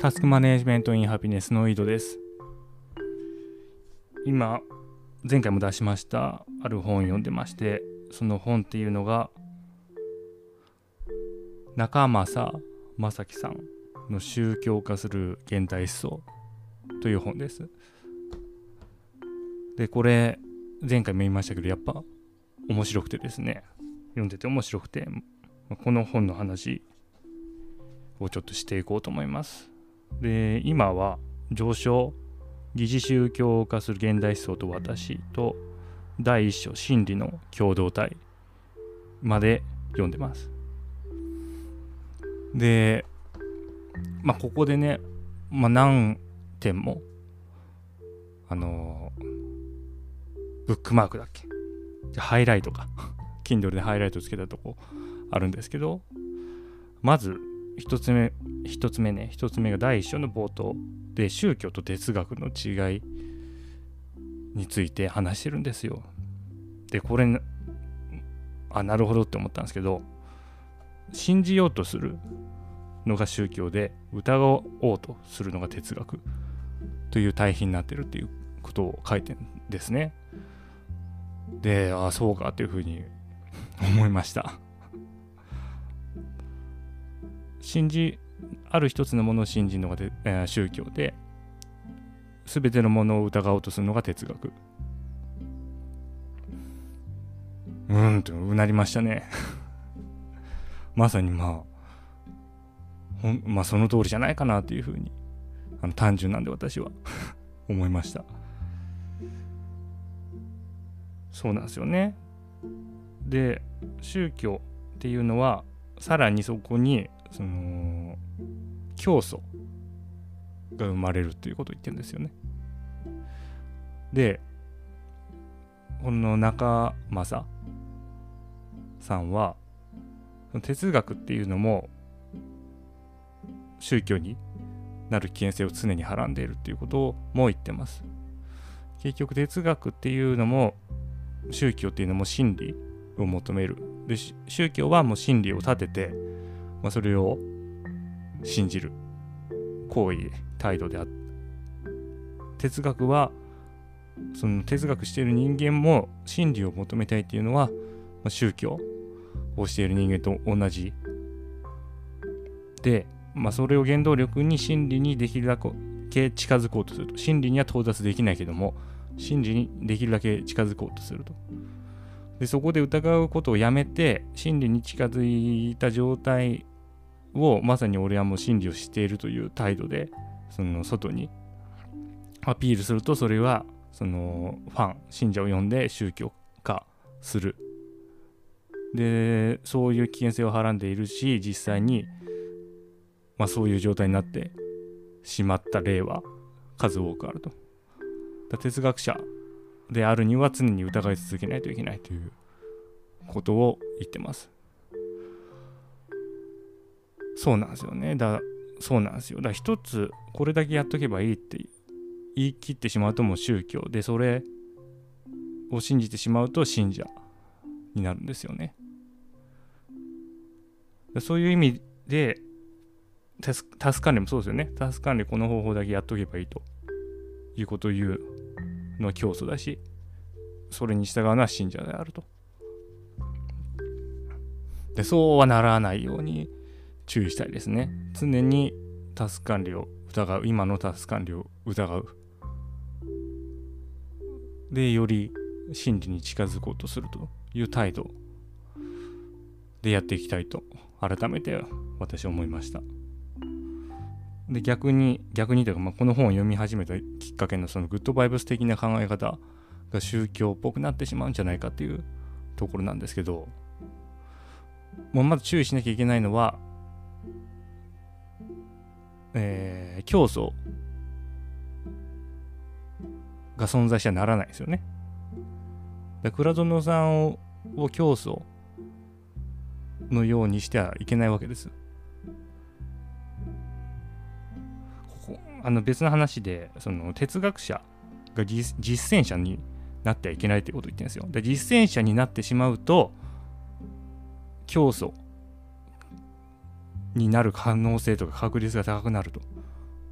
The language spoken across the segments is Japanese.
タスクマネジメントインハピネスの井戸です。今、前回も出しましたある本を読んでまして、その本っていうのが、中正正樹さんの宗教化する現代思想という本です。で、これ、前回も言いましたけど、やっぱ面白くてですね、読んでて面白くて、この本の話をちょっとしていこうと思います。で、今は上昇、疑似宗教化する現代思想と私と第一章真理の共同体まで読んでます。で、まあ、ここでね、まあ、何点も、あのブックマークだっけ？ハイライトか Kindle でハイライトつけたとこあるんですけど、まず、一つ目、一つ目ね、一つ目が第一章の冒頭で宗教と哲学の違いについて話してるんですよ。で、これ、あ、なるほどって思ったんですけど、信じようとするのが宗教で、疑おうとするのが哲学という対比になってるっていうことを書いてるんですね。で、ああ、そうかっていうふうに思いました。信じ、ある一つのものを信じるのがで、えー、宗教で、すべてのものを疑おうとするのが哲学。うんとうなりましたね まさにまあ、ほんまあその通りじゃないかなというふうに、あの単純なんで私は 思いました。そうなんですよね。で、宗教っていうのは、さらにそこにその教祖が生まれるということを言ってるんですよね。でこの中正さんは哲学っていうのも宗教になる危険性を常にはらんでいるっていうことをも言ってます。結局哲学っていうのも宗教っていうのも真理を求める。で宗教はもう真理を立ててまあ、それを信じる行為態度であって哲学はその哲学している人間も真理を求めたいっていうのは、まあ、宗教をしている人間と同じで、まあ、それを原動力に真理にできるだけ近づこうとすると真理には到達できないけども真理にできるだけ近づこうとすると。でそこで疑うことをやめて真理に近づいた状態をまさに俺はもう真理をしているという態度でその外にアピールするとそれはそのファン信者を呼んで宗教化する。でそういう危険性をはらんでいるし実際に、まあ、そういう状態になってしまった例は数多くあると。哲学者であるには常に疑い続けないといけないということを言ってます。そうなんですよね。だそうなんですよ。だから一つこれだけやっとけばいいって言い切ってしまうともう宗教でそれを信じてしまうと信者になるんですよね。そういう意味でタスタス管理もそうですよね。タス管理この方法だけやっとけばいいということを言うのは教祖だしそれに従うのは信者であると。でそうはならないように注意したいですね。常にタスク管理を疑う。今のタスク管理を疑う。で、より真理に近づこうとするという態度でやっていきたいと改めて私は思いました。で、逆に、逆にというか、まあ、この本を読み始めたきっかけのそのグッドバイブス的な考え方が宗教っぽくなってしまうんじゃないかっていうところなんですけど、もうまず注意しなきゃいけないのは、えー、競争が存在しちゃならないですよね。で倉園さんをを競争のようにしてはいけないわけです。ここあの別の話でその哲学者が実践者になってはいけないってことを言ってるんですよ。で実践者になってしまうと競争になる可能性とか確率が高くなると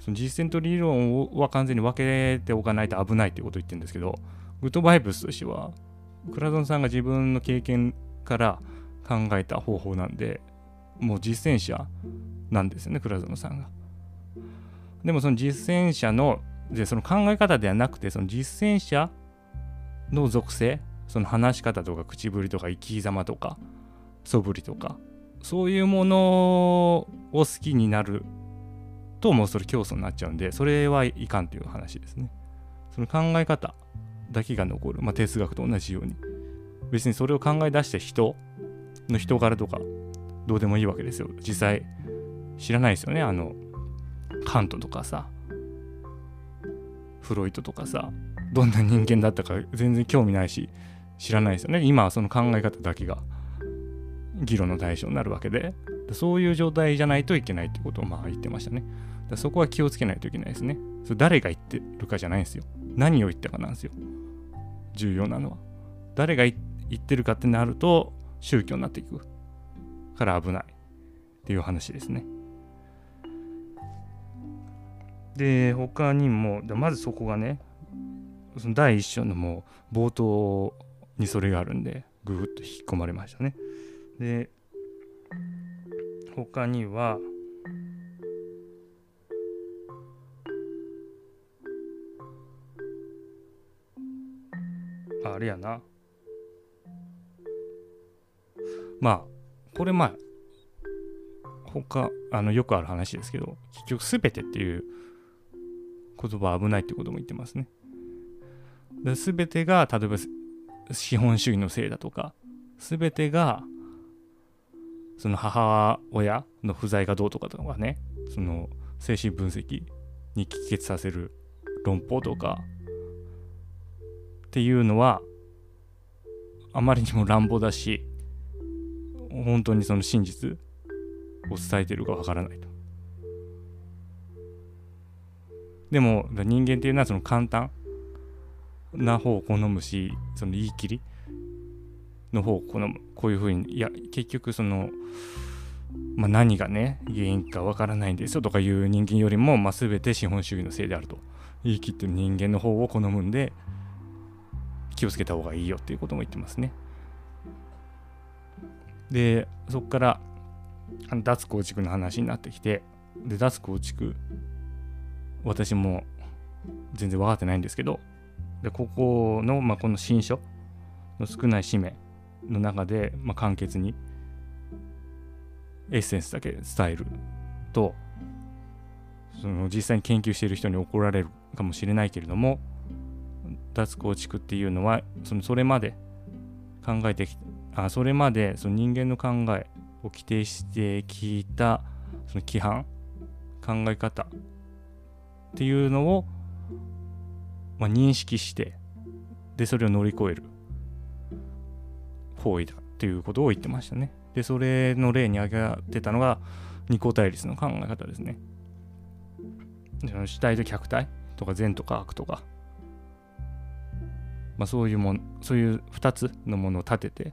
その実践と理論は完全に分けておかないと危ないってことを言ってるんですけどグッドバイブスとしては倉園さんが自分の経験から考えた方法なんでもう実践者なんですよね倉園さんが。でもその実践者のでその考え方ではなくてその実践者の属性その話し方とか口ぶりとか生き様とか素振りとかそういうものを好きになるともうそれ競争になっちゃうんでそれはいかんという話ですね。その考え方だけが残る、まあ、哲学と同じように。別にそれを考え出した人の人柄とかどうでもいいわけですよ。実際知らないですよね。あのカントとかさフロイトとかさどんな人間だったか全然興味ないし知らないですよね。今はその考え方だけが。議論の対象になるわけでそういう状態じゃないといけないってことをまあ言ってましたね。そこは気をつけないといけないですね。それ誰が言ってるかじゃないんですよ。何を言ったかなんですよ。重要なのは。誰が言ってるかってなると宗教になっていく。から危ないっていう話ですね。で他にもまずそこがねその第一章のもう冒頭にそれがあるんでぐーっと引き込まれましたねで他にはあれやなまあこれまあ他あのよくある話ですけど結局全てっていう言葉は危ないってことも言ってますね。で全てが例えば資本主義のせいだとか全てがその母親の不在がどうとかとかねその精神分析に帰結させる論法とかっていうのはあまりにも乱暴だし本当にその真実を伝えてるかわからないと。でも人間っていうのはその簡単な方を好むしその言い切りの方を好むこういうふうにいや結局その、まあ、何がね原因かわからないんですよとかいう人間よりも、まあ、全て資本主義のせいであると言い切ってる人間の方を好むんで気をつけた方がいいよっていうことも言ってますね。でそこから脱構築の話になってきてで脱構築私も全然分かってないんですけどでここの、まあ、この新書の少ない紙面の中で、まあ、簡潔にエッセンスだけ伝えるとその実際に研究している人に怒られるかもしれないけれども脱構築っていうのはそのそれまで考えてきあそれまでその人間の考えを規定してきたその規範考え方っていうのを、まあ、認識してでそれを乗り越える。方位だっていうことを言ってましたね。でそれの例に挙げてたのが二項対立の考え方ですね。主体と客体とか善とか悪とか。まあ、そういうものそういう2つのものを立てて、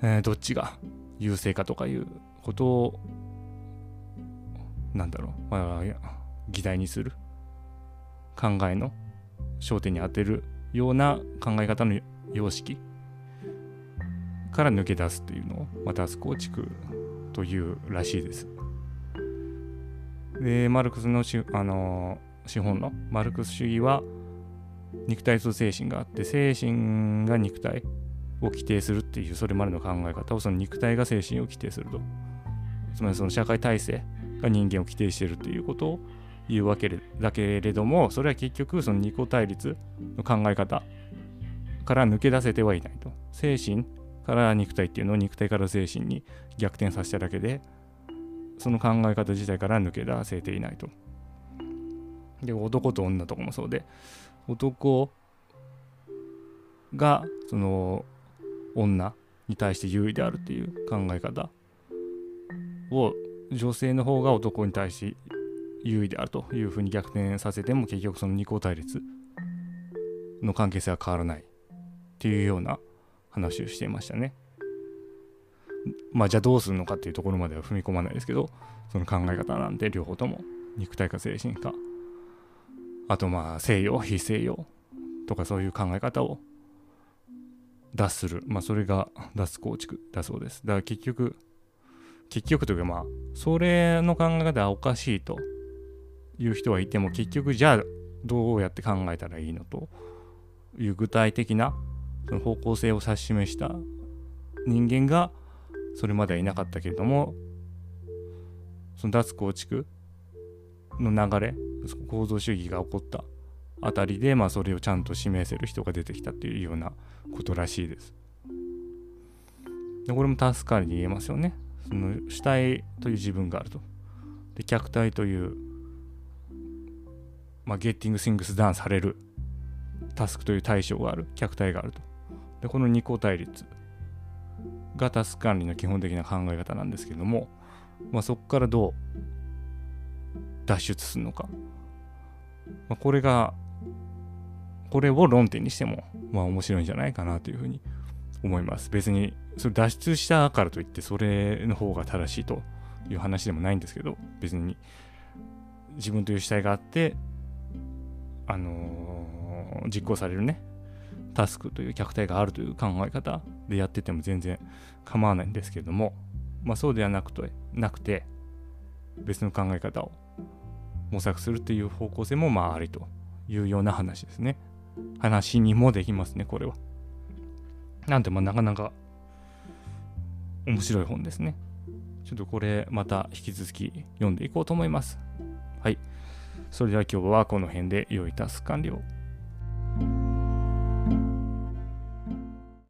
えー、どっちが優勢かとかいうことをなんだろう、まあ、議題にする考えの焦点に当てるような考え方の様式。から抜け出すというのをまた構築というらしいです。でマルクスのあの資本のマルクス主義は肉体と精神があって精神が肉体を規定するっていうそれまでの考え方をその肉体が精神を規定するとつまりその社会体制が人間を規定しているということを言うわけだけれどもそれは結局その二個対立の考え方から抜け出せてはいないと精神から肉体っていうのを肉体から精神に逆転させただけでその考え方自体から抜け出せていないと。で男と女とかもそうで男がその女に対して優位であるっていう考え方を女性の方が男に対して優位であるというふうに逆転させても結局その二項対立の関係性は変わらないっていうような話をしていましたね。まあじゃあどうするのかっていうところまでは踏み込まないですけどその考え方なんで両方とも肉体か精神かあとまあ西洋非西洋とかそういう考え方を脱する。まあそれが脱構築だそうです。だから結局結局というかまあそれの考え方はおかしいという人はいても結局じゃあどうやって考えたらいいのという具体的なその方向性を指し示した人間がそれまではいなかったけれどもその脱構築の流れ構造主義が起こったあたりで、まあ、それをちゃんと示せる人が出てきたっていうようなことらしいです。でこれも助かりに言えますよね。その主体という自分があると。で客体という、まあ、ゲッティング・シングス・ダウンされるタスクという対象がある客体があると。でこの二項対立がタスク管理の基本的な考え方なんですけども、まあ、そこからどう脱出するのか、まあ、これがこれを論点にしてもまあ面白いんじゃないかなというふうに思います。別にそれ脱出したからといってそれの方が正しいという話でもないんですけど別に自分という主体があってあのー、実行されるねタスクという客体があるという考え方でやってても全然構わないんですけれども、まあ、そうではなくてなくて別の考え方を模索するっていう方向性もまあありというような話ですね。話にもできますね、これは。なんてまあなかなか面白い本ですね。ちょっとこれまた引き続き読んでいこうと思います。はい。それでは今日はこの辺で良いタスク完了。